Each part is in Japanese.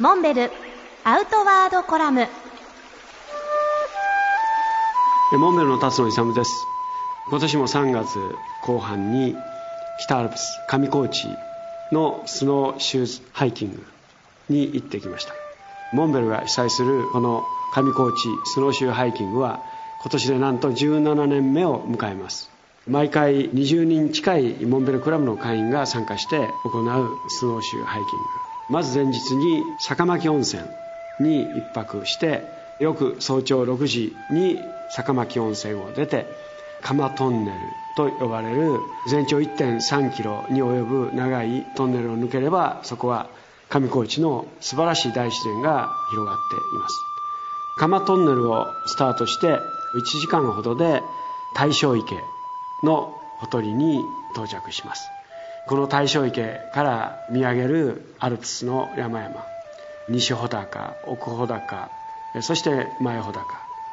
モンベルアウトワードコラム。モンベルの辰野勇です。今年も3月後半に北アルプス上高地のスノーシューズハイキングに行ってきましたモンベルが主催するこの上高地スノーシューハイキングは今年でなんと17年目を迎えます毎回20人近いモンベルクラブの会員が参加して行うスノーシューハイキングまず前日に坂巻温泉に一泊してよく早朝6時に坂巻温泉を出て鎌トンネルと呼ばれる全長1.3キロに及ぶ長いトンネルを抜ければそこは上高地の素晴らしい大自然が広がっています。鎌トンネルをスタートして1時間ほどで大正池のほとりに到着します。この大正池から見上げるアルプスの山々西穂高奥穂高そして前穂高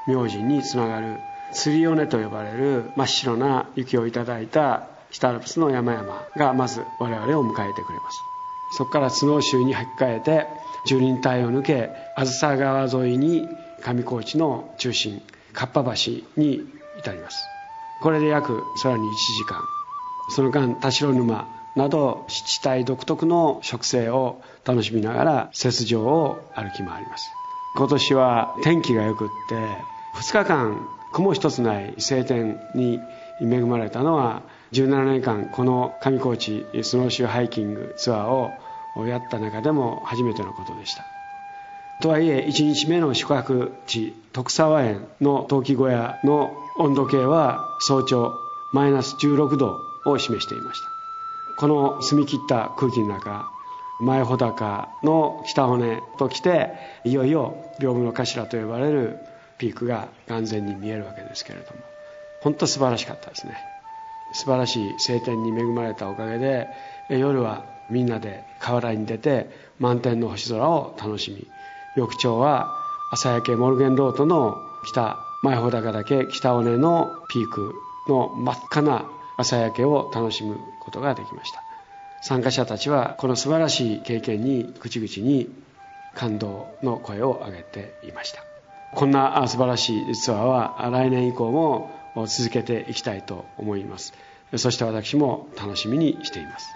明神につながる釣り尾根と呼ばれる真っ白な雪をいただいた北アルプスの山々がまず我々を迎えてくれます。そこからスノーシューに履き替えて樹林帯を抜けあずさ川沿いに上高地の中心かっぱ橋に至ります。これで約さらに1時間。その間田代沼など湿地帯独特の植生を楽しみながら雪上を歩き回ります。今年は天気が良くって2日間雲一つない晴天に恵まれたのは17年間この上高地スノーシューハイキングツアーをやった中でも初めてのことでした。とはいえ1日目の宿泊地徳沢園の陶器小屋の温度計は早朝マイナス16度を示していました。この澄み切った空気の中前穂高の北尾根と来ていよいよ屏風の頭と呼ばれるピークが完全に見えるわけですけれども本当素晴らしかったですね。素晴らしい晴天に恵まれたおかげで夜はみんなで河原に出て満天の星空を楽しみ。翌朝は朝焼けモルゲンロートの北前穂高岳北尾根のピークの真っ赤な朝焼けを楽しむことができました。参加者たちはこの素晴らしい経験に口々に感動の声を上げていました。こんな素晴らしいツアーは来年以降も続けていきたいと思います。そして私も楽しみにしています。